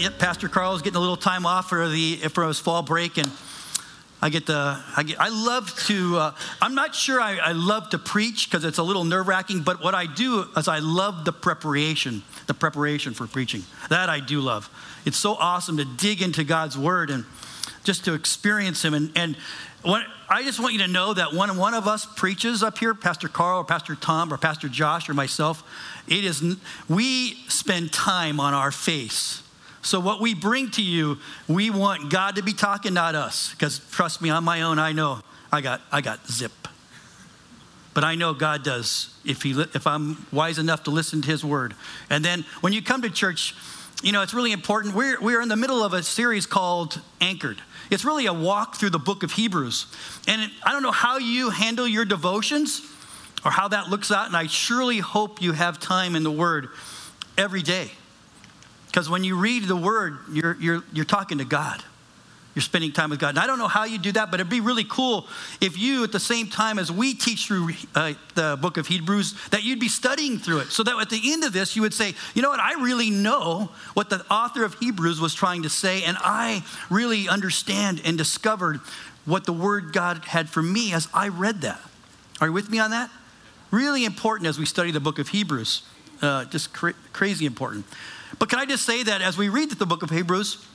yep, Pastor Carl is getting a little time off for the for his fall break, and I get the I get I love to. Uh, I'm not sure I, I love to preach because it's a little nerve wracking, but what I do is I love the preparation, the preparation for preaching. That I do love. It's so awesome to dig into God's word and just to experience Him. And and when, I just want you to know that when one of us preaches up here, Pastor Carl or Pastor Tom or Pastor Josh or myself, it is we spend time on our face so, what we bring to you, we want God to be talking, not us. Because trust me, on my own, I know I got, I got zip. But I know God does if, he, if I'm wise enough to listen to His word. And then when you come to church, you know, it's really important. We're, we're in the middle of a series called Anchored. It's really a walk through the book of Hebrews. And it, I don't know how you handle your devotions or how that looks out, and I surely hope you have time in the Word every day. Because when you read the word, you're, you're, you're talking to God. You're spending time with God. And I don't know how you do that, but it'd be really cool if you, at the same time as we teach through uh, the book of Hebrews, that you'd be studying through it. So that at the end of this, you would say, you know what, I really know what the author of Hebrews was trying to say, and I really understand and discovered what the word God had for me as I read that. Are you with me on that? Really important as we study the book of Hebrews. Uh, just cra- crazy important. But can I just say that as we read the book of Hebrews,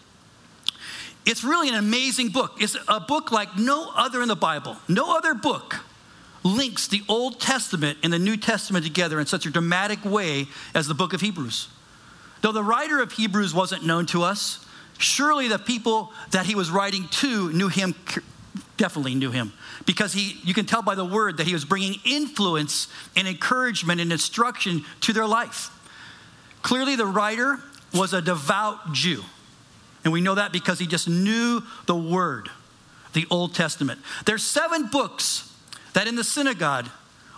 it's really an amazing book. It's a book like no other in the Bible. No other book links the Old Testament and the New Testament together in such a dramatic way as the book of Hebrews. Though the writer of Hebrews wasn't known to us, surely the people that he was writing to knew him definitely knew him because he you can tell by the word that he was bringing influence and encouragement and instruction to their life Clearly, the writer was a devout Jew. And we know that because he just knew the word, the Old Testament. There's seven books that in the synagogue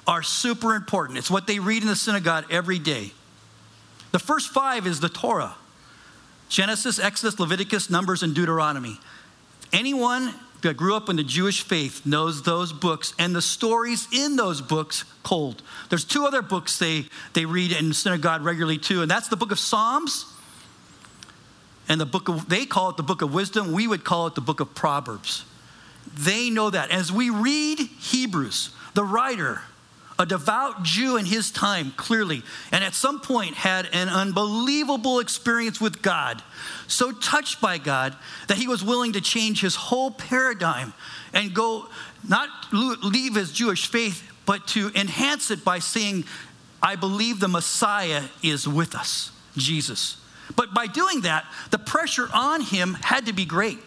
are super important. It's what they read in the synagogue every day. The first five is the Torah Genesis, Exodus, Leviticus, Numbers, and Deuteronomy. Anyone that grew up in the Jewish faith knows those books and the stories in those books cold. There's two other books they, they read in synagogue regularly too, and that's the book of Psalms and the book of, they call it the book of wisdom. We would call it the book of Proverbs. They know that. As we read Hebrews, the writer, a devout Jew in his time, clearly, and at some point had an unbelievable experience with God, so touched by God that he was willing to change his whole paradigm and go, not leave his Jewish faith, but to enhance it by saying, I believe the Messiah is with us, Jesus. But by doing that, the pressure on him had to be great.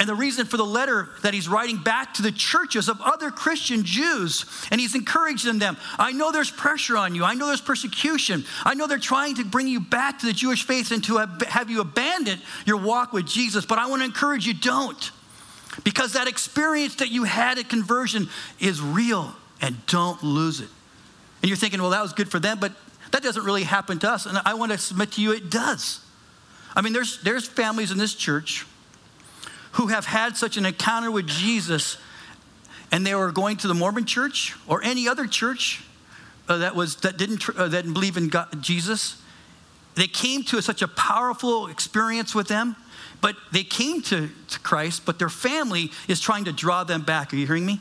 And the reason for the letter that he's writing back to the churches of other Christian Jews, and he's encouraging them I know there's pressure on you. I know there's persecution. I know they're trying to bring you back to the Jewish faith and to have you abandon your walk with Jesus, but I want to encourage you don't. Because that experience that you had at conversion is real, and don't lose it. And you're thinking, well, that was good for them, but that doesn't really happen to us. And I want to submit to you, it does. I mean, there's, there's families in this church who have had such an encounter with Jesus and they were going to the Mormon church or any other church uh, that, was, that, didn't, uh, that didn't believe in God, Jesus. They came to such a powerful experience with them, but they came to, to Christ, but their family is trying to draw them back. Are you hearing me?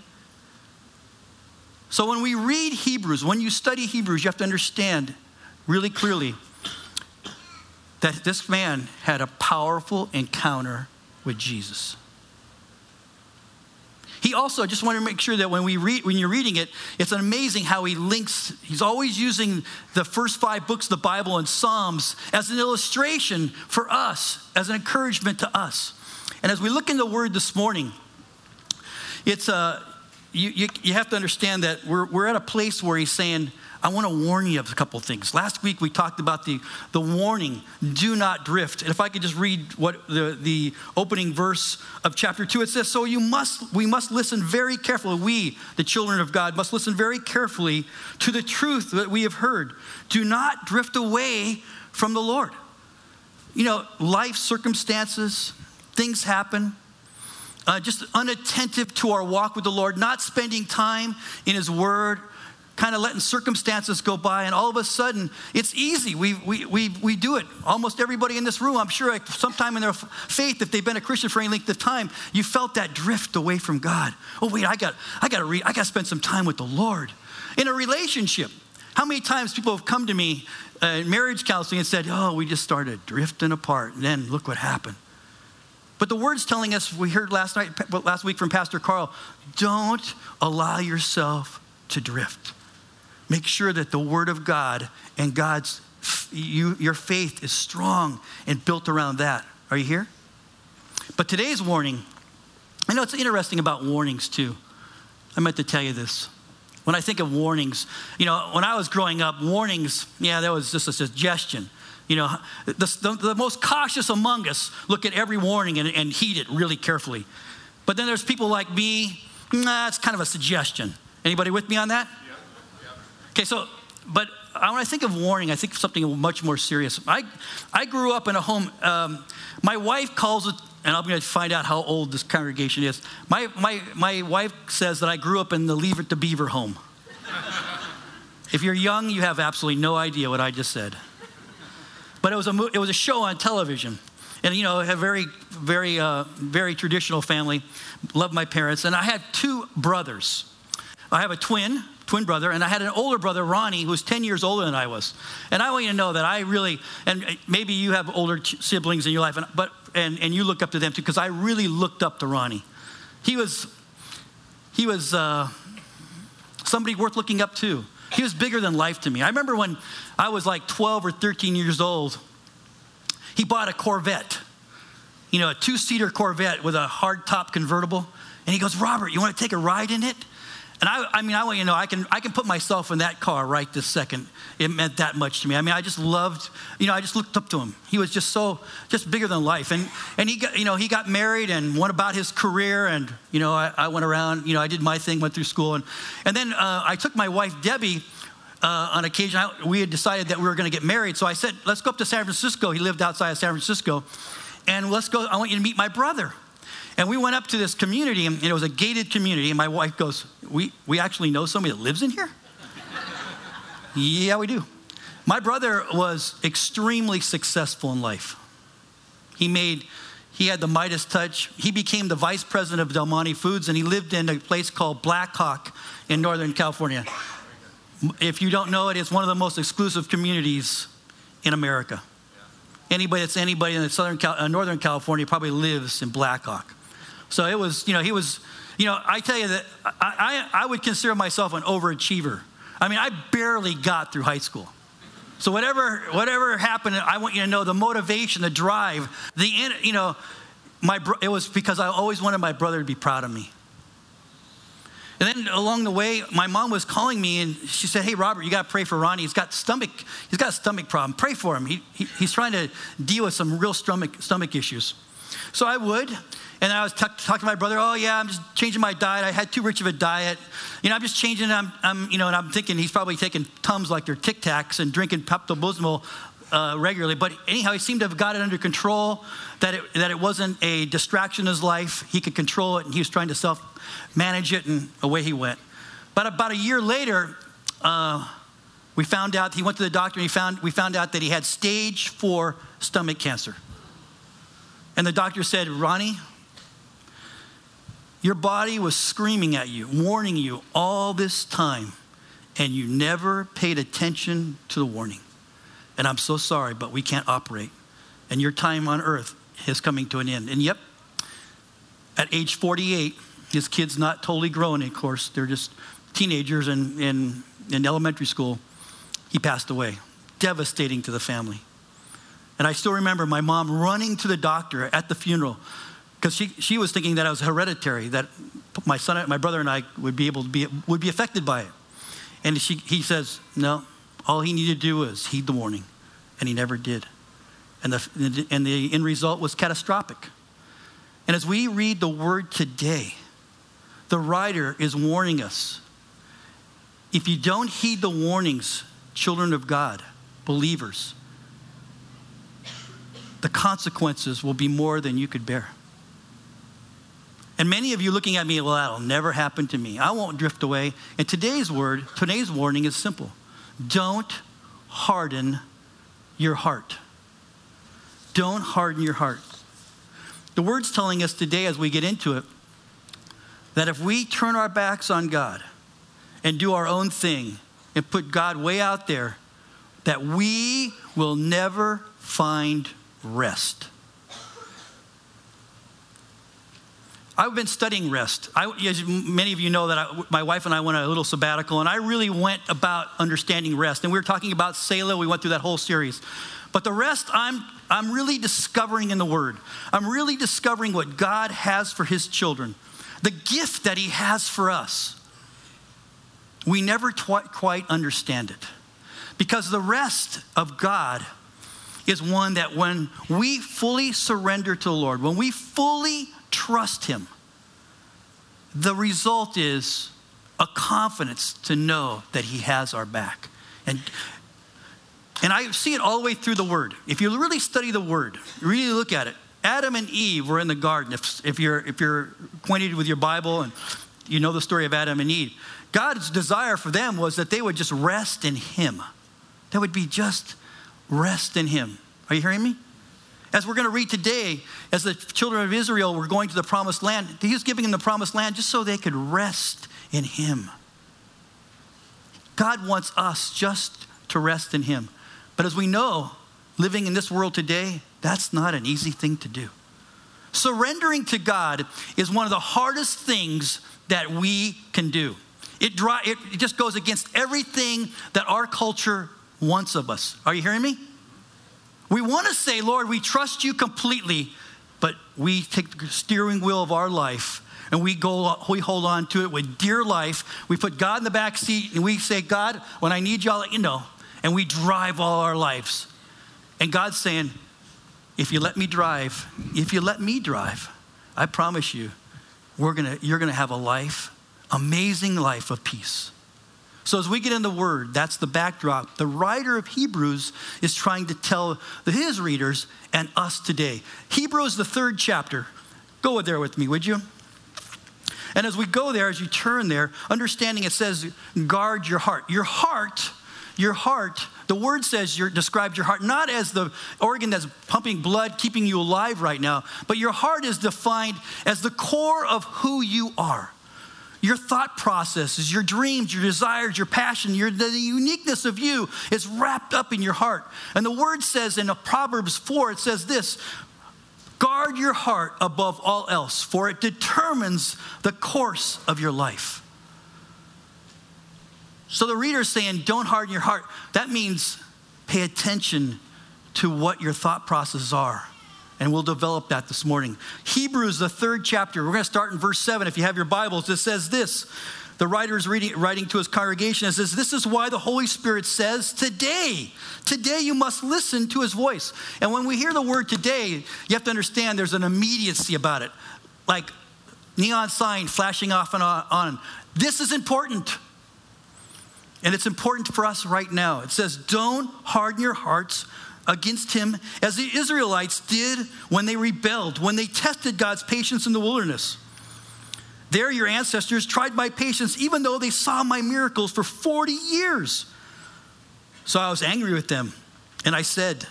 So when we read Hebrews, when you study Hebrews, you have to understand really clearly that this man had a powerful encounter with Jesus. He also, I just want to make sure that when we read, when you're reading it, it's amazing how he links, he's always using the first five books of the Bible and Psalms as an illustration for us, as an encouragement to us. And as we look in the word this morning, it's a, uh, you, you, you have to understand that we're, we're at a place where he's saying, I want to warn you of a couple things. Last week we talked about the, the warning, do not drift. And if I could just read what the, the opening verse of chapter 2, it says, So you must we must listen very carefully. We, the children of God, must listen very carefully to the truth that we have heard. Do not drift away from the Lord. You know, life circumstances, things happen. Uh, just unattentive to our walk with the Lord, not spending time in His Word, kind of letting circumstances go by, and all of a sudden, it's easy. We, we, we, we do it. Almost everybody in this room, I'm sure, like, sometime in their faith, if they've been a Christian for any length of time, you felt that drift away from God. Oh, wait, I got, I got to read, I got to spend some time with the Lord. In a relationship, how many times people have come to me uh, in marriage counseling and said, Oh, we just started drifting apart, and then look what happened. But the word's telling us, we heard last night, last week from Pastor Carl, don't allow yourself to drift. Make sure that the word of God and God's, you, your faith is strong and built around that. Are you here? But today's warning, I know it's interesting about warnings too. I meant to tell you this. When I think of warnings, you know, when I was growing up, warnings, yeah, that was just a suggestion. You know, the, the, the most cautious among us look at every warning and, and heed it really carefully. But then there's people like me, nah, it's kind of a suggestion. Anybody with me on that? Okay, so, but when I think of warning, I think of something much more serious. I, I grew up in a home, um, my wife calls it, and I'm going to find out how old this congregation is. My, my, my wife says that I grew up in the Leave It to Beaver home. if you're young, you have absolutely no idea what I just said. But it was a, it was a show on television. And, you know, a very, very, uh, very traditional family. Loved my parents. And I had two brothers. I have a twin, twin brother, and I had an older brother, Ronnie, who was 10 years older than I was. And I want you to know that I really, and maybe you have older siblings in your life, and, but, and, and you look up to them too, because I really looked up to Ronnie. He was, he was uh, somebody worth looking up to. He was bigger than life to me. I remember when I was like 12 or 13 years old, he bought a Corvette, you know, a two seater Corvette with a hard top convertible. And he goes, Robert, you want to take a ride in it? And I, I mean, I want you to know, I can, I can put myself in that car right this second. It meant that much to me. I mean, I just loved, you know, I just looked up to him. He was just so, just bigger than life. And, and he got, you know, he got married and went about his career. And, you know, I, I went around, you know, I did my thing, went through school. And, and then uh, I took my wife, Debbie, uh, on occasion, I, we had decided that we were going to get married. So I said, let's go up to San Francisco. He lived outside of San Francisco. And let's go, I want you to meet my brother. And we went up to this community, and it was a gated community. And my wife goes, We, we actually know somebody that lives in here? yeah, we do. My brother was extremely successful in life. He made, he had the Midas touch. He became the vice president of Del Monte Foods, and he lived in a place called Blackhawk in Northern California. If you don't know it, it's one of the most exclusive communities in America. Anybody that's anybody in Southern, uh, Northern California probably lives in Blackhawk. So it was, you know, he was, you know, I tell you that I, I, I would consider myself an overachiever. I mean, I barely got through high school. So whatever, whatever happened, I want you to know the motivation, the drive, the, you know, my, it was because I always wanted my brother to be proud of me. And then along the way, my mom was calling me and she said, Hey, Robert, you got to pray for Ronnie. He's got stomach, he's got a stomach problem. Pray for him. He, he, he's trying to deal with some real stomach, stomach issues. So I would. And I was t- talking to my brother, oh, yeah, I'm just changing my diet. I had too rich of a diet. You know, I'm just changing. I'm, I'm you know, and I'm thinking he's probably taking Tums like they're Tic Tacs and drinking Pepto Bismol uh, regularly. But anyhow, he seemed to have got it under control, that it, that it wasn't a distraction in his life. He could control it, and he was trying to self manage it, and away he went. But about a year later, uh, we found out, he went to the doctor, and he found, we found out that he had stage four stomach cancer. And the doctor said, Ronnie, your body was screaming at you, warning you all this time, and you never paid attention to the warning. And I'm so sorry, but we can't operate. And your time on earth is coming to an end. And yep, at age 48, his kid's not totally grown, of course. They're just teenagers in, in, in elementary school. He passed away. Devastating to the family. And I still remember my mom running to the doctor at the funeral because she, she was thinking that I was hereditary, that my son, my brother and I would be able to be, would be affected by it. And she, he says, no, all he needed to do was heed the warning. And he never did. And the, and the end result was catastrophic. And as we read the word today, the writer is warning us. If you don't heed the warnings, children of God, believers, the consequences will be more than you could bear. And many of you looking at me, well, that'll never happen to me. I won't drift away. And today's word, today's warning is simple don't harden your heart. Don't harden your heart. The word's telling us today, as we get into it, that if we turn our backs on God and do our own thing and put God way out there, that we will never find rest. I've been studying rest. I, as many of you know, that I, my wife and I went on a little sabbatical, and I really went about understanding rest. And we were talking about Selah. We went through that whole series. But the rest, I'm I'm really discovering in the Word. I'm really discovering what God has for His children, the gift that He has for us. We never quite understand it because the rest of God is one that when we fully surrender to the Lord, when we fully trust Him, the result is a confidence to know that He has our back. And and I see it all the way through the Word. If you really study the Word, really look at it, Adam and Eve were in the garden. If, if, you're, if you're acquainted with your Bible and you know the story of Adam and Eve, God's desire for them was that they would just rest in Him. That would be just rest in Him. Are you hearing me? As we're going to read today, as the children of Israel were going to the promised land, He was giving them the promised land just so they could rest in Him. God wants us just to rest in Him. But as we know, living in this world today, that's not an easy thing to do. Surrendering to God is one of the hardest things that we can do. It, dry, it just goes against everything that our culture wants of us. Are you hearing me? We want to say, Lord, we trust you completely, but we take the steering wheel of our life and we go we hold on to it with dear life. We put God in the back seat and we say, God, when I need you, I'll let you know and we drive all our lives. And God's saying, if you let me drive, if you let me drive, I promise you, we're gonna, you're to have a life, amazing life of peace. So, as we get in the word, that's the backdrop. The writer of Hebrews is trying to tell his readers and us today. Hebrews, the third chapter. Go there with me, would you? And as we go there, as you turn there, understanding it says, guard your heart. Your heart your heart, the word says your, describes your heart not as the organ that's pumping blood, keeping you alive right now, but your heart is defined as the core of who you are. Your thought processes, your dreams, your desires, your passion, your, the uniqueness of you is wrapped up in your heart. And the word says in Proverbs 4, it says this guard your heart above all else, for it determines the course of your life. So the reader is saying, don't harden your heart. That means pay attention to what your thought processes are. And we'll develop that this morning. Hebrews, the third chapter, we're going to start in verse 7. If you have your Bibles, it says this. The writer is writing to his congregation and says, This is why the Holy Spirit says, Today, today you must listen to his voice. And when we hear the word today, you have to understand there's an immediacy about it. Like neon sign flashing off and on. This is important. And it's important for us right now. It says, Don't harden your hearts against him as the Israelites did when they rebelled, when they tested God's patience in the wilderness. There, your ancestors tried my patience even though they saw my miracles for 40 years. So I was angry with them, and I said,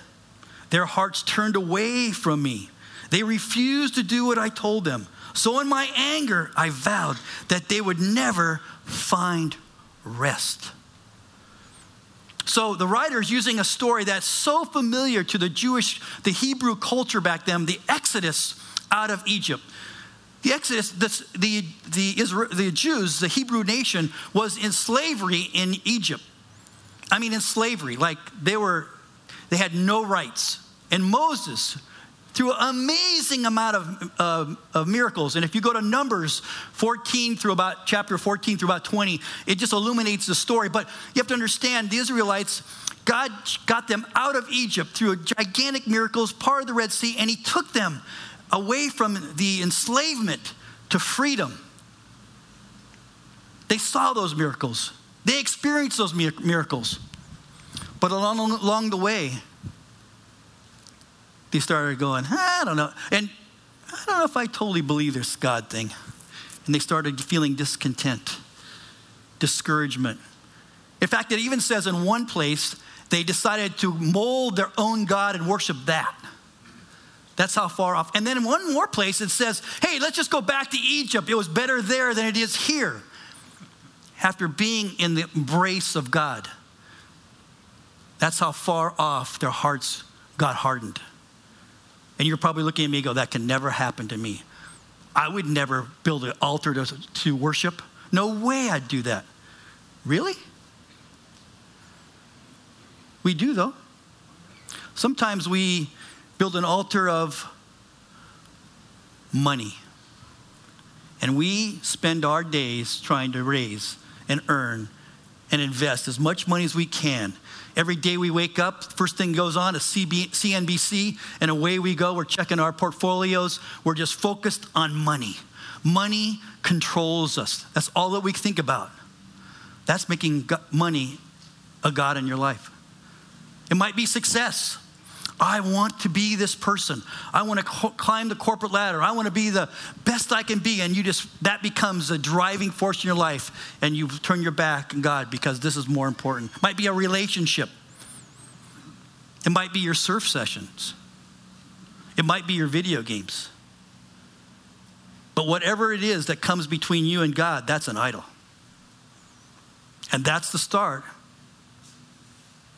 Their hearts turned away from me. They refused to do what I told them. So in my anger, I vowed that they would never find rest. So the writer is using a story that's so familiar to the Jewish, the Hebrew culture back then, the Exodus out of Egypt. The Exodus, the, the, the, Israel, the Jews, the Hebrew nation, was in slavery in Egypt. I mean, in slavery, like they were, they had no rights. And Moses, through an amazing amount of, uh, of miracles. And if you go to Numbers 14 through about chapter 14 through about 20, it just illuminates the story. But you have to understand the Israelites, God got them out of Egypt through gigantic miracles, part of the Red Sea, and He took them away from the enslavement to freedom. They saw those miracles, they experienced those miracles. But along, along the way, they started going, I don't know. And I don't know if I totally believe this God thing. And they started feeling discontent, discouragement. In fact, it even says in one place, they decided to mold their own God and worship that. That's how far off. And then in one more place, it says, hey, let's just go back to Egypt. It was better there than it is here. After being in the embrace of God. That's how far off their hearts got hardened. And you're probably looking at me and go, that can never happen to me. I would never build an altar to, to worship. No way I'd do that. Really? We do, though. Sometimes we build an altar of money. And we spend our days trying to raise and earn and invest as much money as we can. Every day we wake up, first thing goes on is CNBC, and away we go. We're checking our portfolios. We're just focused on money. Money controls us. That's all that we think about. That's making money a God in your life. It might be success. I want to be this person. I want to climb the corporate ladder. I want to be the best I can be. And you just, that becomes a driving force in your life. And you turn your back on God because this is more important. Might be a relationship. It might be your surf sessions. It might be your video games. But whatever it is that comes between you and God, that's an idol. And that's the start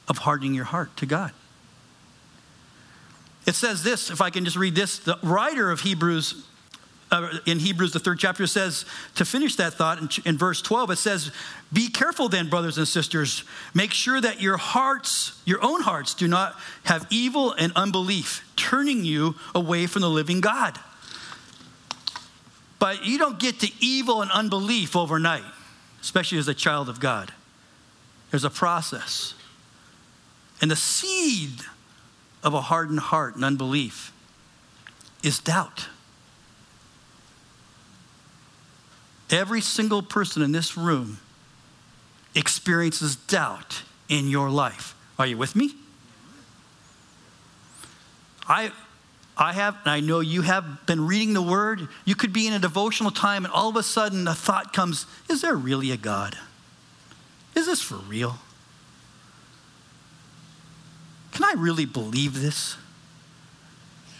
of hardening your heart to God. It says this, if I can just read this, the writer of Hebrews, uh, in Hebrews, the third chapter, says, to finish that thought in, in verse 12, it says, Be careful then, brothers and sisters. Make sure that your hearts, your own hearts, do not have evil and unbelief, turning you away from the living God. But you don't get to evil and unbelief overnight, especially as a child of God. There's a process. And the seed of a hardened heart and unbelief is doubt. Every single person in this room experiences doubt in your life. Are you with me? I, I have, and I know you have been reading the Word. You could be in a devotional time, and all of a sudden a thought comes Is there really a God? Is this for real? Can I really believe this?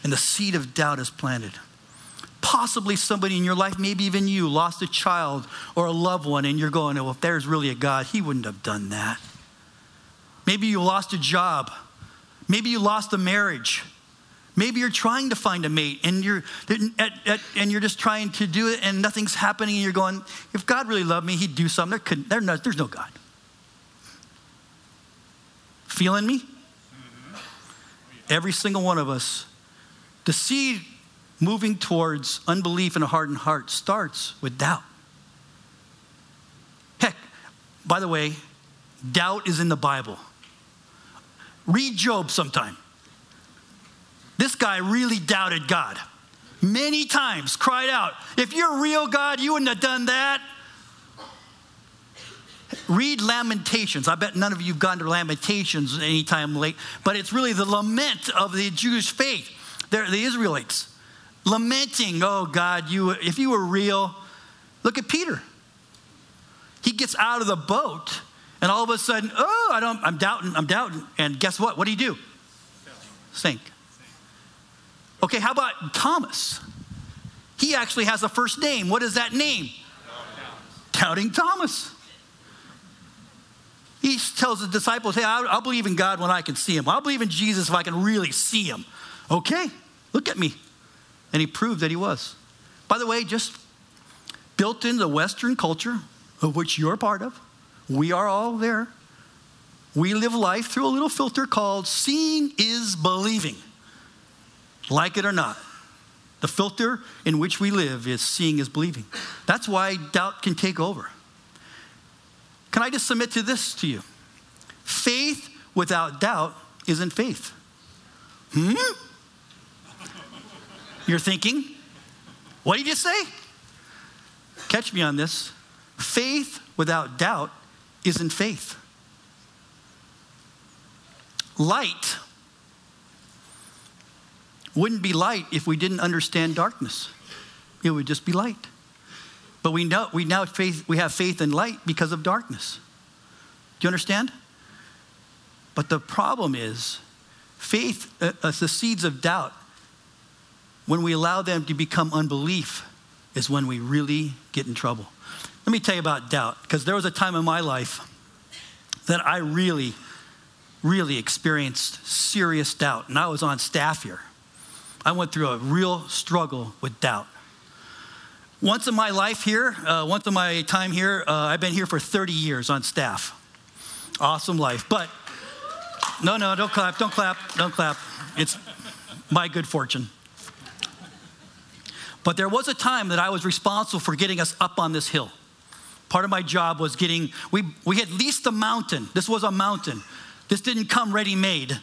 And the seed of doubt is planted. Possibly somebody in your life, maybe even you, lost a child or a loved one, and you're going, well, if there's really a God, He wouldn't have done that. Maybe you lost a job. Maybe you lost a marriage. Maybe you're trying to find a mate and you're, at, at, and you're just trying to do it and nothing's happening and you're going, if God really loved me, he'd do something. There could, there, no, there's no God. Feeling me? Every single one of us. The seed moving towards unbelief and a hardened heart starts with doubt. Heck, by the way, doubt is in the Bible. Read Job sometime. This guy really doubted God. Many times cried out, If you're real God, you wouldn't have done that. Read Lamentations. I bet none of you have gone to Lamentations anytime late, but it's really the lament of the Jewish faith. They're the Israelites lamenting, oh God, you, if you were real, look at Peter. He gets out of the boat, and all of a sudden, oh, I don't, I'm doubting, I'm doubting. And guess what? What do you do? Sink. Okay, how about Thomas? He actually has a first name. What is that name? Doubting Thomas. He tells the disciples, Hey, I'll, I'll, believe in God when I can see him. I'll believe in Jesus if I can really see him. Okay, look at me. And he proved that he was. By the way, just built into the Western culture, of which you're part of, we are all there. We live life through a little filter called seeing is believing. Like it or not. The filter in which we live is seeing is believing. That's why doubt can take over. Can I just submit to this to you? Faith without doubt isn't faith. Hmm? You're thinking, what did you say? Catch me on this. Faith without doubt isn't faith. Light wouldn't be light if we didn't understand darkness. It would just be light. But we know we now faith, we have faith in light because of darkness. Do you understand? But the problem is, faith, uh, uh, the seeds of doubt, when we allow them to become unbelief, is when we really get in trouble. Let me tell you about doubt, because there was a time in my life that I really, really experienced serious doubt, and I was on staff here. I went through a real struggle with doubt. Once in my life here, uh, once in my time here, uh, I've been here for 30 years on staff. Awesome life. But no, no, don't clap, don't clap, don't clap. It's my good fortune. But there was a time that I was responsible for getting us up on this hill. Part of my job was getting, we, we had leased a mountain. This was a mountain. This didn't come ready made.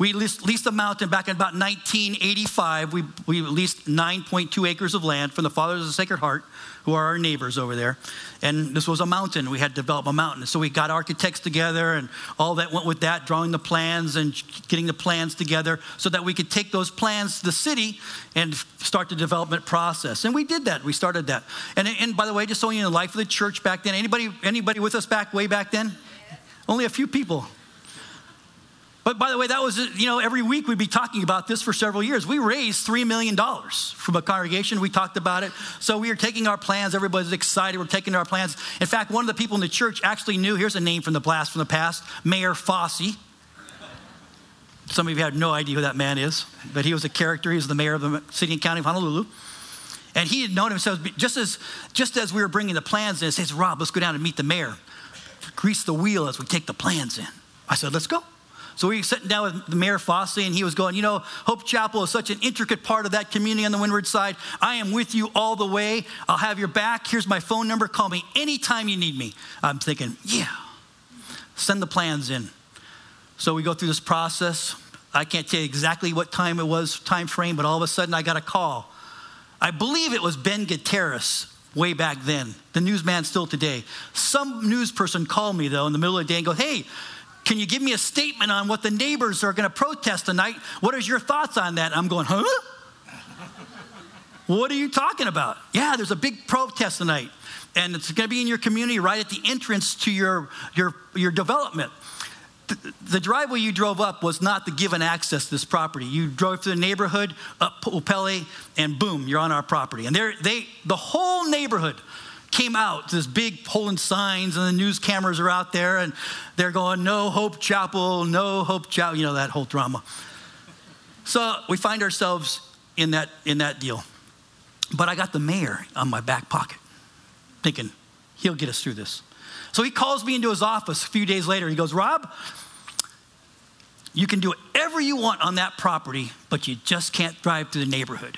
We leased, leased a mountain back in about 1985. We, we leased 9.2 acres of land from the Fathers of the Sacred Heart who are our neighbors over there. And this was a mountain. We had to develop a mountain. So we got architects together and all that went with that, drawing the plans and getting the plans together so that we could take those plans to the city and start the development process. And we did that. We started that. And, and by the way, just so you know, the life of the church back then, anybody, anybody with us back way back then? Only a few people. But by the way, that was, you know, every week we'd be talking about this for several years. We raised $3 million from a congregation. We talked about it. So we are taking our plans. Everybody's excited. We're taking our plans. In fact, one of the people in the church actually knew here's a name from the blast from the past Mayor Fasi. Some of you have no idea who that man is, but he was a character. He was the mayor of the city and county of Honolulu. And he had known himself just as, just as we were bringing the plans in, he says, Rob, let's go down and meet the mayor. Grease the wheel as we take the plans in. I said, let's go. So we were sitting down with the Mayor Fasi, and he was going, You know, Hope Chapel is such an intricate part of that community on the Windward side. I am with you all the way. I'll have your back. Here's my phone number. Call me anytime you need me. I'm thinking, Yeah, send the plans in. So we go through this process. I can't tell you exactly what time it was, time frame, but all of a sudden I got a call. I believe it was Ben Gutierrez way back then, the newsman still today. Some news person called me though in the middle of the day and goes, Hey, can you give me a statement on what the neighbors are going to protest tonight? What is your thoughts on that? I'm going, huh? what are you talking about? Yeah, there's a big protest tonight, and it's going to be in your community right at the entrance to your, your, your development. The, the driveway you drove up was not the given access to this property. You drove through the neighborhood, up Upele, and boom, you're on our property. And they they, the whole neighborhood came out, this big holding signs, and the news cameras are out there, and they're going, No Hope Chapel, no Hope Chapel, you know, that whole drama. So we find ourselves in that, in that deal. But I got the mayor on my back pocket, thinking, he'll get us through this. So he calls me into his office a few days later. He goes, Rob, you can do whatever you want on that property, but you just can't drive through the neighborhood.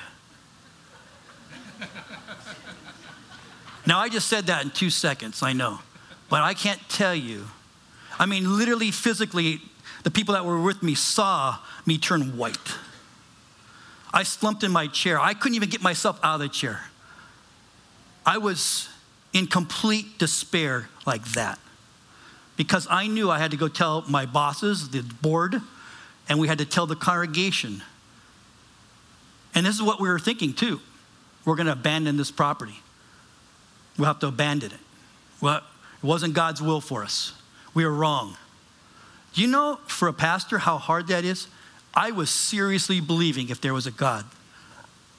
Now, I just said that in two seconds, I know. But I can't tell you. I mean, literally, physically, the people that were with me saw me turn white. I slumped in my chair. I couldn't even get myself out of the chair. I was in complete despair like that because I knew I had to go tell my bosses, the board, and we had to tell the congregation. And this is what we were thinking too. We're going to abandon this property. We'll have to abandon it. Well, it wasn't God's will for us. We were wrong. Do you know for a pastor how hard that is? I was seriously believing if there was a God.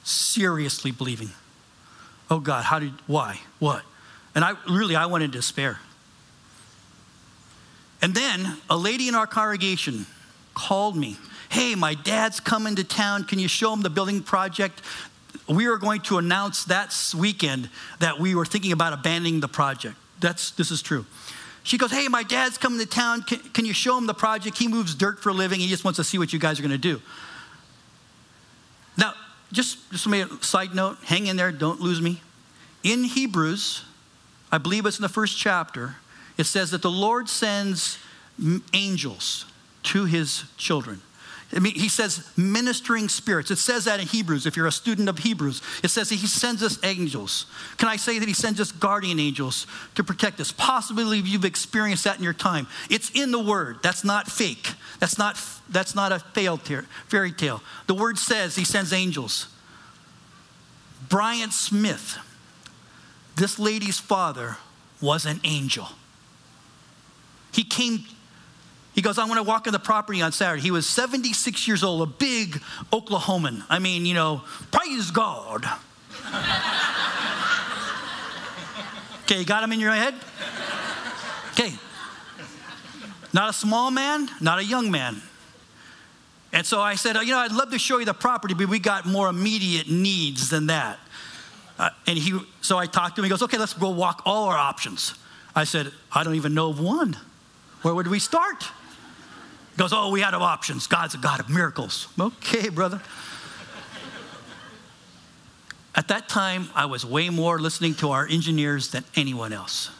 Seriously believing. Oh God, how did, why, what? And I really, I went in despair. And then a lady in our congregation called me. Hey, my dad's coming to town. Can you show him the building project? We are going to announce that weekend that we were thinking about abandoning the project. That's, this is true. She goes, Hey, my dad's coming to town. Can, can you show him the project? He moves dirt for a living. He just wants to see what you guys are going to do. Now, just, just a side note, hang in there, don't lose me. In Hebrews, I believe it's in the first chapter, it says that the Lord sends angels to his children. I mean, he says ministering spirits. It says that in Hebrews, if you're a student of Hebrews. It says that he sends us angels. Can I say that he sends us guardian angels to protect us? Possibly you've experienced that in your time. It's in the word. That's not fake. That's not, that's not a fairy tale. The word says he sends angels. Bryant Smith, this lady's father, was an angel. He came he goes, I want to walk on the property on Saturday. He was 76 years old, a big Oklahoman. I mean, you know, praise God. okay, you got him in your head? Okay. Not a small man, not a young man. And so I said, you know, I'd love to show you the property, but we got more immediate needs than that. Uh, and he, so I talked to him. He goes, okay, let's go walk all our options. I said, I don't even know of one. Where would we start? Goes, Oh, we had options. God's a God of miracles. Okay, brother. At that time, I was way more listening to our engineers than anyone else.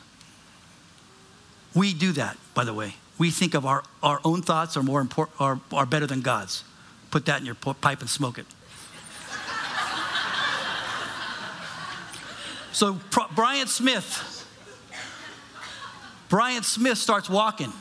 We do that, by the way. We think of our, our own thoughts are more important, are, are better than God's. Put that in your pipe and smoke it. so Brian Smith, Brian Smith starts walking.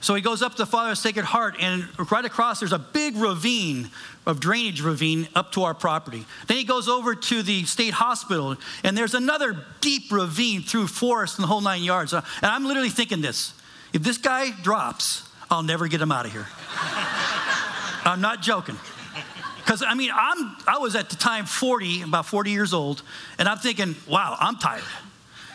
So he goes up to the Father of Sacred Heart, and right across there's a big ravine of drainage ravine up to our property. Then he goes over to the state hospital, and there's another deep ravine through forest and the whole nine yards. Uh, and I'm literally thinking this if this guy drops, I'll never get him out of here. I'm not joking. Because I mean, I'm I was at the time 40, about 40 years old, and I'm thinking, wow, I'm tired.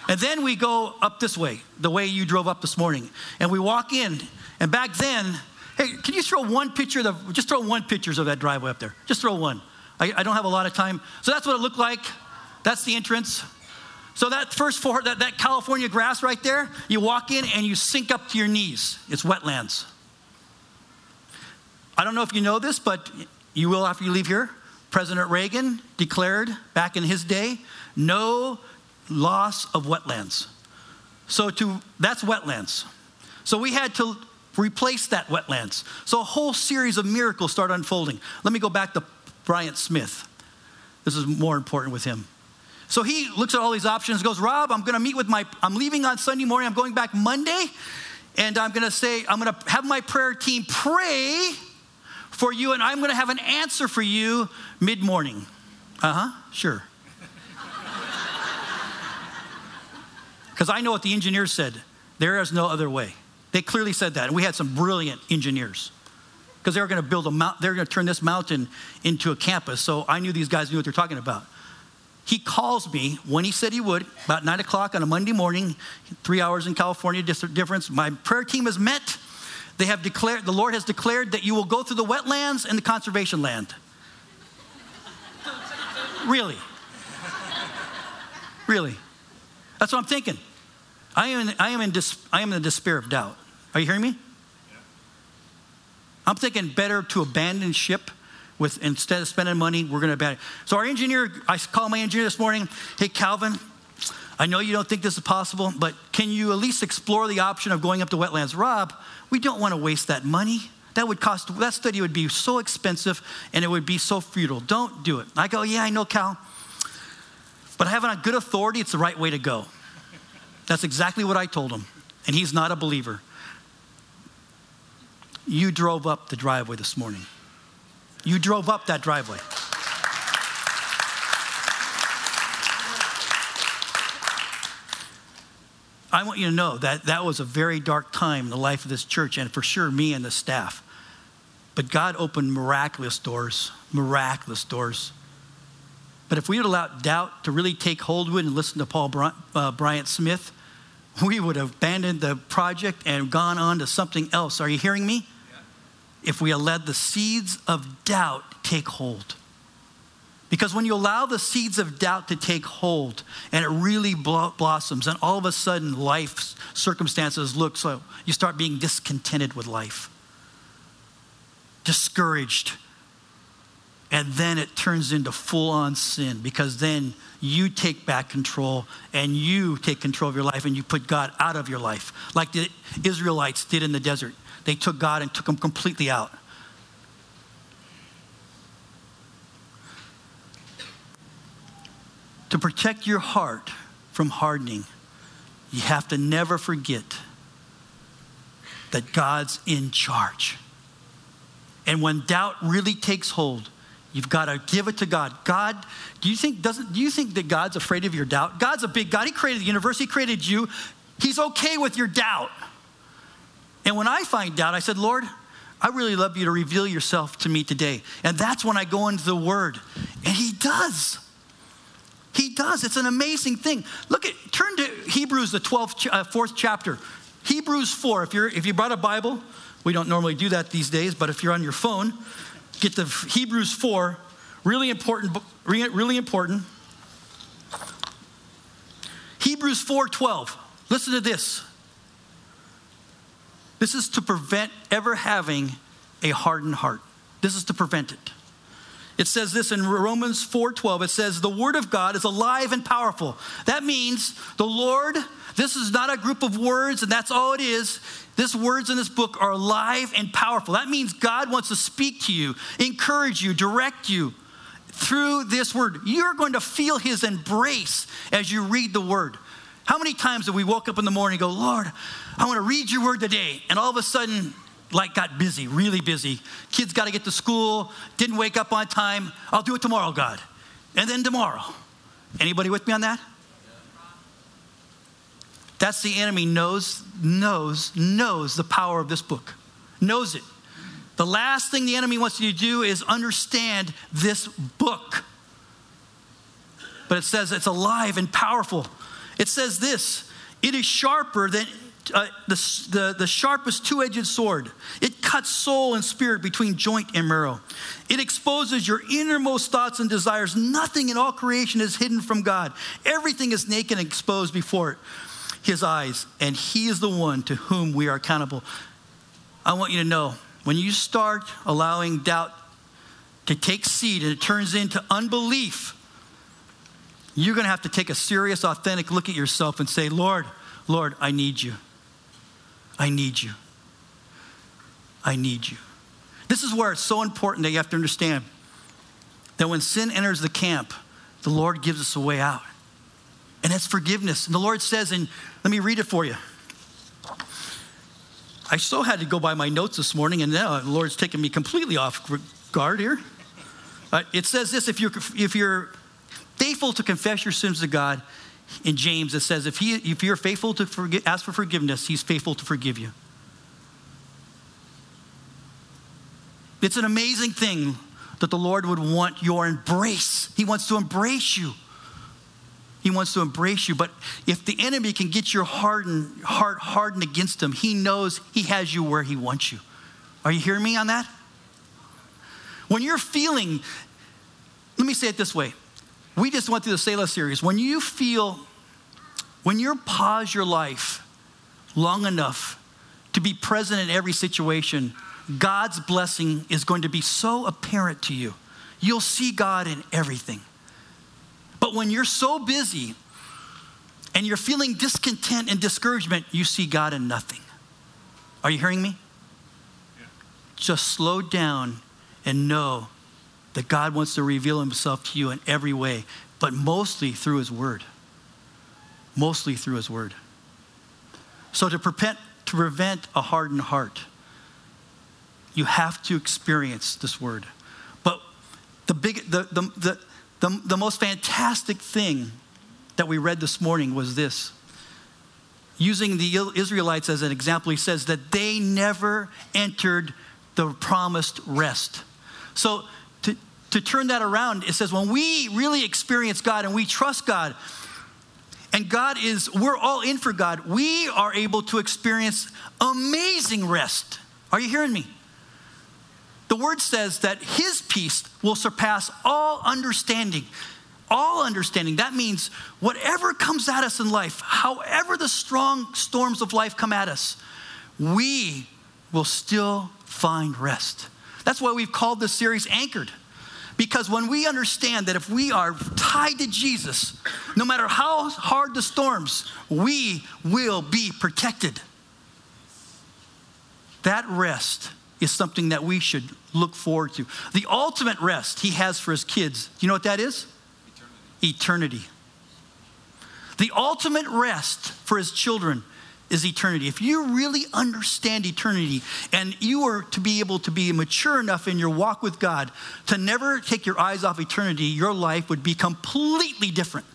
And then we go up this way, the way you drove up this morning. And we walk in, and back then, hey, can you throw one picture of, just throw one pictures of that driveway up there? Just throw one. I, I don't have a lot of time. So that's what it looked like. That's the entrance. So that first four, that, that California grass right there, you walk in and you sink up to your knees. It's wetlands. I don't know if you know this, but you will after you leave here. President Reagan declared back in his day, no loss of wetlands. So to that's wetlands. So we had to replace that wetlands. So a whole series of miracles start unfolding. Let me go back to Bryant Smith. This is more important with him. So he looks at all these options, goes, Rob, I'm going to meet with my, I'm leaving on Sunday morning, I'm going back Monday, and I'm going to say, I'm going to have my prayer team pray for you, and I'm going to have an answer for you mid morning. Uh huh, sure. Because I know what the engineers said there is no other way. They clearly said that. And we had some brilliant engineers because they were going to build a mount, they were going to turn this mountain into a campus. So I knew these guys knew what they're talking about. He calls me when he said he would, about nine o'clock on a Monday morning, three hours in California difference. My prayer team has met. They have declared, the Lord has declared that you will go through the wetlands and the conservation land. really? Really? That's what I'm thinking. I am, in, I, am in dis, I am in the despair of doubt. Are you hearing me? Yeah. I'm thinking better to abandon ship with instead of spending money, we're going to abandon. So our engineer, I called my engineer this morning. Hey, Calvin, I know you don't think this is possible, but can you at least explore the option of going up to wetlands? Rob, we don't want to waste that money. That would cost, that study would be so expensive and it would be so futile. Don't do it. I go, yeah, I know, Cal. But having a good authority, it's the right way to go. That's exactly what I told him. And he's not a believer. You drove up the driveway this morning. You drove up that driveway. I want you to know that that was a very dark time in the life of this church, and for sure, me and the staff. But God opened miraculous doors, miraculous doors. But if we had allowed doubt to really take hold of it and listen to Paul Bryant, uh, Bryant Smith, we would have abandoned the project and gone on to something else. Are you hearing me? Yeah. If we had let the seeds of doubt take hold. Because when you allow the seeds of doubt to take hold and it really blossoms, and all of a sudden life's circumstances look so, you start being discontented with life, discouraged, and then it turns into full on sin because then you take back control and you take control of your life and you put God out of your life, like the Israelites did in the desert. They took God and took him completely out. To protect your heart from hardening, you have to never forget that God's in charge. And when doubt really takes hold, you've got to give it to God. God, do you think doesn't do you think that God's afraid of your doubt? God's a big God. He created the universe, he created you. He's okay with your doubt. And when I find doubt, I said, Lord, I really love you to reveal yourself to me today. And that's when I go into the Word. And He does. He does. It's an amazing thing. Look at, turn to Hebrews, the 12th, uh, fourth chapter. Hebrews 4. If, you're, if you brought a Bible, we don't normally do that these days, but if you're on your phone, get the Hebrews 4. Really important, really important. Hebrews 4:12. Listen to this. This is to prevent ever having a hardened heart. This is to prevent it. It says this in Romans 4:12. It says the word of God is alive and powerful. That means the Lord, this is not a group of words and that's all it is. This words in this book are alive and powerful. That means God wants to speak to you, encourage you, direct you through this word. You're going to feel his embrace as you read the word. How many times have we woke up in the morning and go, Lord, I want to read your word today. And all of a sudden, like got busy, really busy. Kids got to get to school, didn't wake up on time. I'll do it tomorrow, God. And then tomorrow. Anybody with me on that? That's the enemy knows, knows, knows the power of this book. Knows it. The last thing the enemy wants you to do is understand this book. But it says it's alive and powerful. It says this it is sharper than uh, the, the, the sharpest two edged sword. It cuts soul and spirit between joint and marrow. It exposes your innermost thoughts and desires. Nothing in all creation is hidden from God, everything is naked and exposed before His eyes, and He is the one to whom we are accountable. I want you to know when you start allowing doubt to take seed and it turns into unbelief, you're going to have to take a serious, authentic look at yourself and say, Lord, Lord, I need you. I need you. I need you. This is where it's so important that you have to understand that when sin enters the camp, the Lord gives us a way out. And that's forgiveness. And the Lord says, and let me read it for you. I so had to go by my notes this morning, and now the Lord's taken me completely off guard here. Uh, it says this if you're, if you're faithful to confess your sins to God, in James, it says, if, he, if you're faithful to forgive, ask for forgiveness, he's faithful to forgive you. It's an amazing thing that the Lord would want your embrace. He wants to embrace you. He wants to embrace you. But if the enemy can get your hardened, heart hardened against him, he knows he has you where he wants you. Are you hearing me on that? When you're feeling, let me say it this way we just went through the Selah series. When you feel, when you pause your life long enough to be present in every situation, God's blessing is going to be so apparent to you. You'll see God in everything. But when you're so busy and you're feeling discontent and discouragement, you see God in nothing. Are you hearing me? Yeah. Just slow down and know that God wants to reveal himself to you in every way, but mostly through his word. Mostly through his word. So to prevent, to prevent a hardened heart, you have to experience this word. But the big the, the, the, the, the most fantastic thing that we read this morning was this. Using the Israelites as an example, he says that they never entered the promised rest. So to turn that around, it says when we really experience God and we trust God, and God is, we're all in for God, we are able to experience amazing rest. Are you hearing me? The word says that his peace will surpass all understanding. All understanding. That means whatever comes at us in life, however the strong storms of life come at us, we will still find rest. That's why we've called this series Anchored. Because when we understand that if we are tied to Jesus, no matter how hard the storms, we will be protected. That rest is something that we should look forward to. The ultimate rest he has for his kids, do you know what that is? Eternity. Eternity. The ultimate rest for his children is eternity. If you really understand eternity and you are to be able to be mature enough in your walk with God to never take your eyes off eternity, your life would be completely different.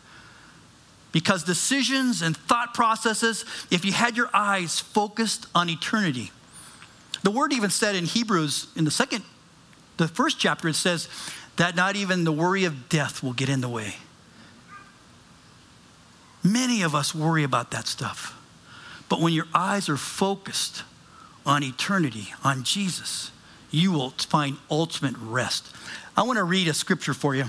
Because decisions and thought processes, if you had your eyes focused on eternity, the word even said in Hebrews, in the second, the first chapter, it says that not even the worry of death will get in the way. Many of us worry about that stuff. But when your eyes are focused on eternity, on Jesus, you will find ultimate rest. I want to read a scripture for you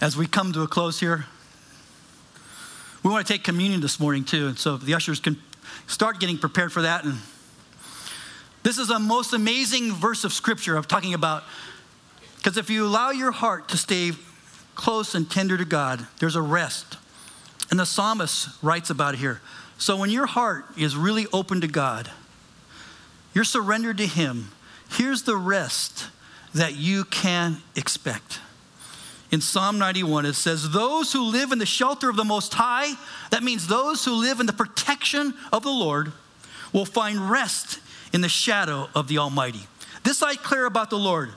as we come to a close here. We want to take communion this morning too, and so the ushers can start getting prepared for that. And this is a most amazing verse of scripture I'm talking about because if you allow your heart to stay close and tender to God, there's a rest. And the psalmist writes about it here. So when your heart is really open to God, you're surrendered to Him, here's the rest that you can expect. In Psalm 91, it says, Those who live in the shelter of the Most High, that means those who live in the protection of the Lord, will find rest in the shadow of the Almighty. This I declare about the Lord.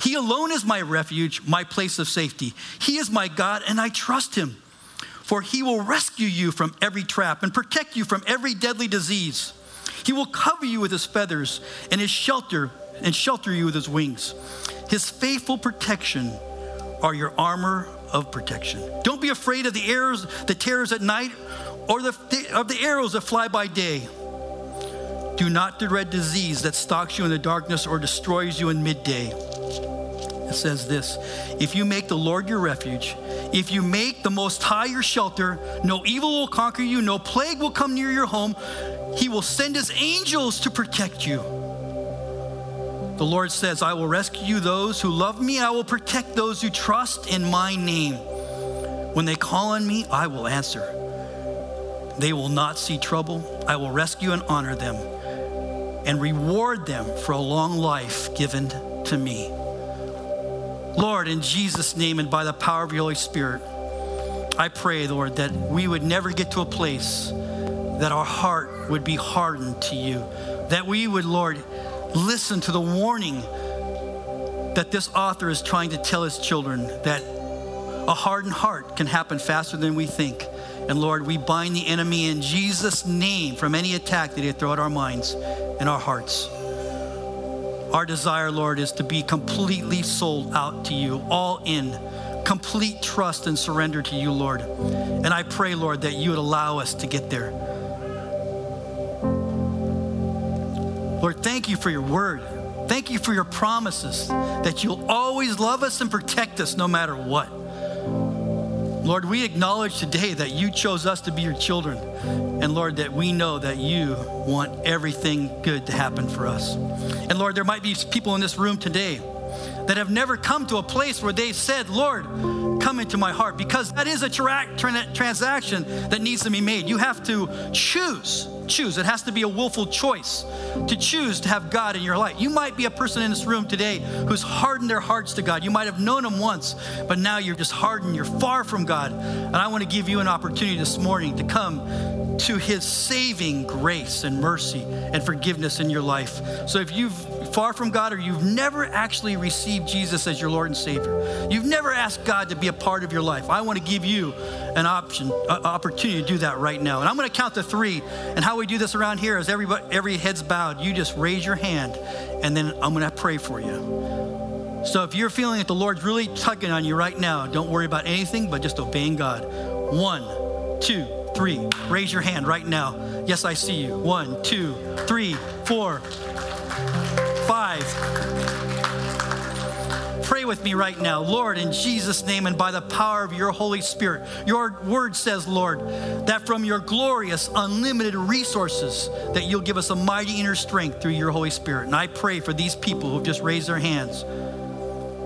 He alone is my refuge, my place of safety. He is my God, and I trust Him for he will rescue you from every trap and protect you from every deadly disease. He will cover you with his feathers and his shelter and shelter you with his wings. His faithful protection are your armor of protection. Don't be afraid of the arrows, the terrors at night, or the, of the arrows that fly by day. Do not dread disease that stalks you in the darkness or destroys you in midday. It says this If you make the Lord your refuge, if you make the Most High your shelter, no evil will conquer you, no plague will come near your home. He will send his angels to protect you. The Lord says, I will rescue those who love me, I will protect those who trust in my name. When they call on me, I will answer. They will not see trouble. I will rescue and honor them and reward them for a long life given to me. Lord, in Jesus' name and by the power of your Holy Spirit, I pray, Lord, that we would never get to a place that our heart would be hardened to you, that we would, Lord, listen to the warning that this author is trying to tell his children that a hardened heart can happen faster than we think. And Lord, we bind the enemy in Jesus' name from any attack that he throw at our minds and our hearts. Our desire, Lord, is to be completely sold out to you, all in, complete trust and surrender to you, Lord. And I pray, Lord, that you would allow us to get there. Lord, thank you for your word. Thank you for your promises that you'll always love us and protect us no matter what. Lord, we acknowledge today that you chose us to be your children. And Lord, that we know that you want everything good to happen for us. And Lord, there might be people in this room today that have never come to a place where they said, Lord, come into my heart, because that is a tra- tra- transaction that needs to be made. You have to choose choose. It has to be a willful choice to choose to have God in your life. You might be a person in this room today who's hardened their hearts to God. You might have known Him once, but now you're just hardened. You're far from God. And I want to give you an opportunity this morning to come to His saving grace and mercy and forgiveness in your life. So if you've far from God or you've never actually received Jesus as your Lord and Savior, you've never asked God to be a part of your life, I want to give you an option, an opportunity to do that right now. And I'm going to count to three. And how we do this around here is everybody, every head's bowed. You just raise your hand, and then I'm going to pray for you. So if you're feeling that the Lord's really tugging on you right now, don't worry about anything but just obeying God. One, two, three. Raise your hand right now. Yes, I see you. One, two, three, four, five. Pray with me right now. Lord, in Jesus' name and by the power of your Holy Spirit, your word says, Lord, that from your glorious, unlimited resources, that you'll give us a mighty inner strength through your Holy Spirit. And I pray for these people who've just raised their hands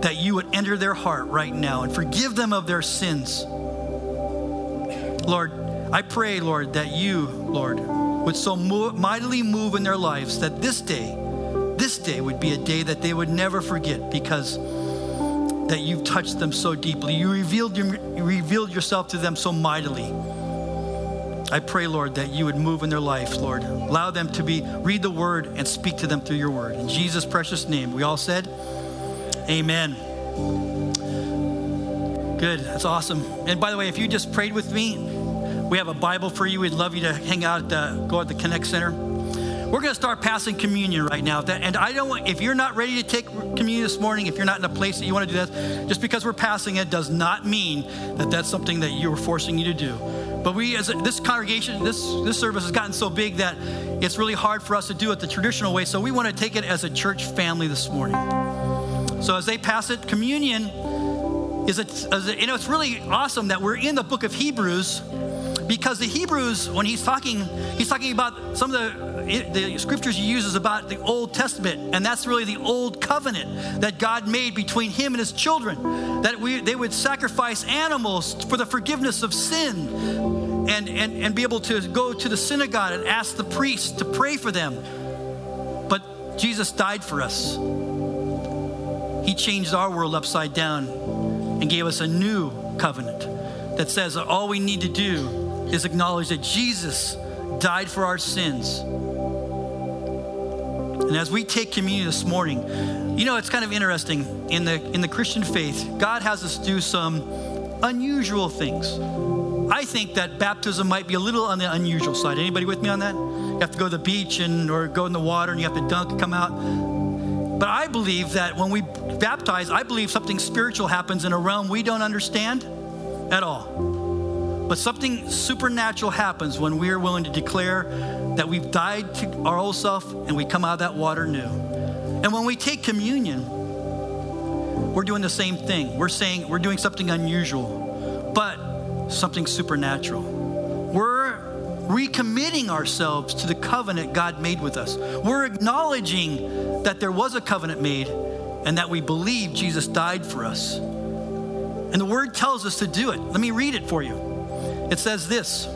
that you would enter their heart right now and forgive them of their sins. Lord, I pray, Lord, that you, Lord, would so mightily move in their lives that this day, this day would be a day that they would never forget because that you've touched them so deeply. You revealed, you revealed yourself to them so mightily. I pray, Lord, that you would move in their life, Lord. Allow them to be read the word and speak to them through your word. In Jesus' precious name. We all said, Amen. Good. That's awesome. And by the way, if you just prayed with me, we have a Bible for you. We'd love you to hang out at the, go at the Connect Center. We're going to start passing communion right now. And I don't want, if you're not ready to take communion this morning, if you're not in a place that you want to do that, just because we're passing it does not mean that that's something that you are forcing you to do. But we, as a, this congregation, this, this service has gotten so big that it's really hard for us to do it the traditional way. So we want to take it as a church family this morning. So as they pass it, communion is, a, is a, you know, it's really awesome that we're in the book of Hebrews because the Hebrews, when he's talking, he's talking about some of the, the scriptures he uses about the Old Testament, and that's really the old covenant that God made between him and his children. That we, they would sacrifice animals for the forgiveness of sin and, and, and be able to go to the synagogue and ask the priest to pray for them. But Jesus died for us. He changed our world upside down and gave us a new covenant that says that all we need to do is acknowledge that Jesus died for our sins. And as we take communion this morning, you know, it's kind of interesting in the in the Christian faith, God has us do some unusual things. I think that baptism might be a little on the unusual side. Anybody with me on that? You have to go to the beach and or go in the water and you have to dunk and come out. But I believe that when we baptize, I believe something spiritual happens in a realm we don't understand at all. But something supernatural happens when we are willing to declare that we've died to our old self and we come out of that water new. And when we take communion, we're doing the same thing. We're saying we're doing something unusual, but something supernatural. We're recommitting ourselves to the covenant God made with us. We're acknowledging that there was a covenant made and that we believe Jesus died for us. And the word tells us to do it. Let me read it for you. It says this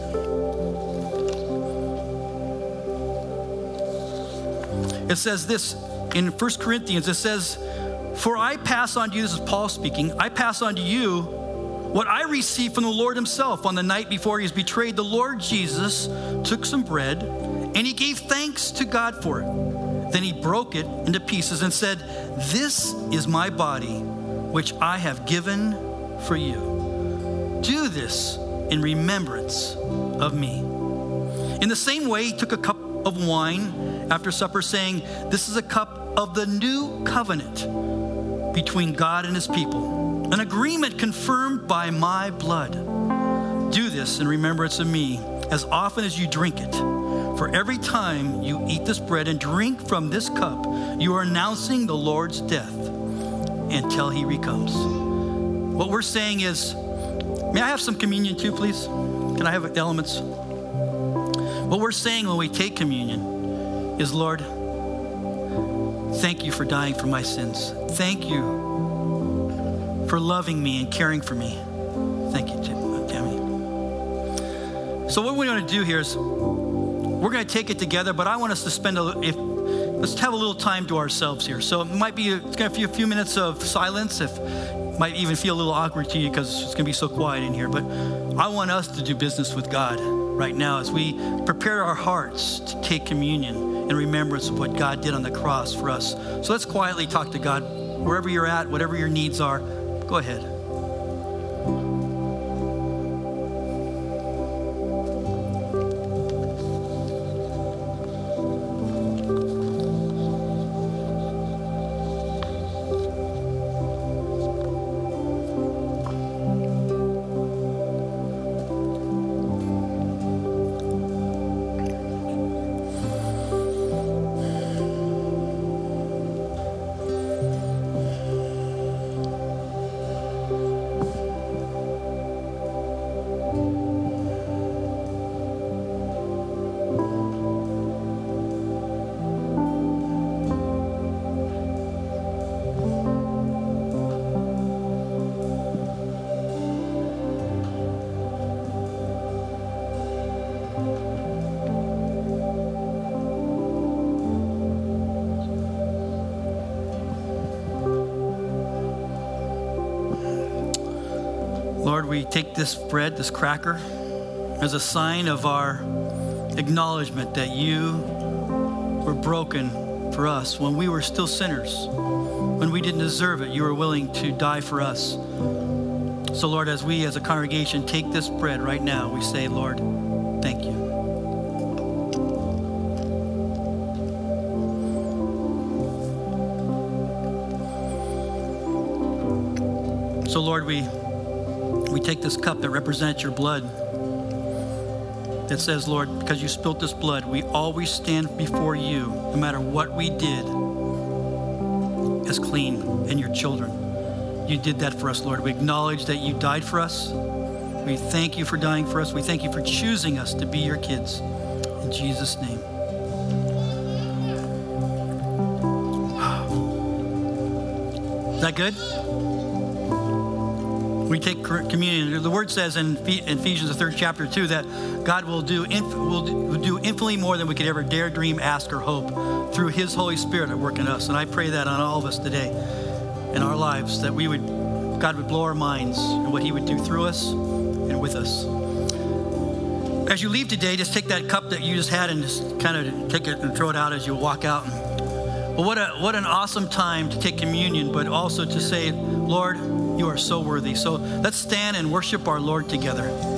It says this in 1 Corinthians, it says, For I pass on to you, this is Paul speaking, I pass on to you what I received from the Lord Himself on the night before He was betrayed. The Lord Jesus took some bread and He gave thanks to God for it. Then He broke it into pieces and said, This is my body, which I have given for you. Do this in remembrance of me. In the same way, he took a cup of wine after supper, saying, This is a cup of the new covenant between God and his people, an agreement confirmed by my blood. Do this in remembrance of me as often as you drink it. For every time you eat this bread and drink from this cup, you are announcing the Lord's death until he recomes. What we're saying is, May I have some communion too, please? Can I have the elements? What we're saying when we take communion is, Lord, thank you for dying for my sins. Thank you for loving me and caring for me. Thank you, uh, Tammy. So what we're going to do here is we're going to take it together, but I want us to spend a if let's have a little time to ourselves here. So it might be it's going to be a few minutes of silence if might even feel a little awkward to you because it's going to be so quiet in here. But I want us to do business with God right now as we prepare our hearts to take communion in remembrance of what God did on the cross for us. So let's quietly talk to God wherever you're at, whatever your needs are. Go ahead. Take this bread, this cracker, as a sign of our acknowledgement that you were broken for us when we were still sinners, when we didn't deserve it. You were willing to die for us. So, Lord, as we as a congregation take this bread right now, we say, Lord, thank you. So, Lord, we, we take this cup that represents your blood. That says, Lord, because you spilt this blood, we always stand before you, no matter what we did, as clean and your children. You did that for us, Lord. We acknowledge that you died for us. We thank you for dying for us. We thank you for choosing us to be your kids. In Jesus' name. Is that good? We take communion. The word says in Ephesians, the third chapter, two, that God will do, will do infinitely more than we could ever dare, dream, ask, or hope through His Holy Spirit at work in us. And I pray that on all of us today in our lives, that we would, God would blow our minds and what He would do through us and with us. As you leave today, just take that cup that you just had and just kind of take it and throw it out as you walk out. Well, what, a, what an awesome time to take communion, but also to say, Lord, you are so worthy. So let's stand and worship our Lord together.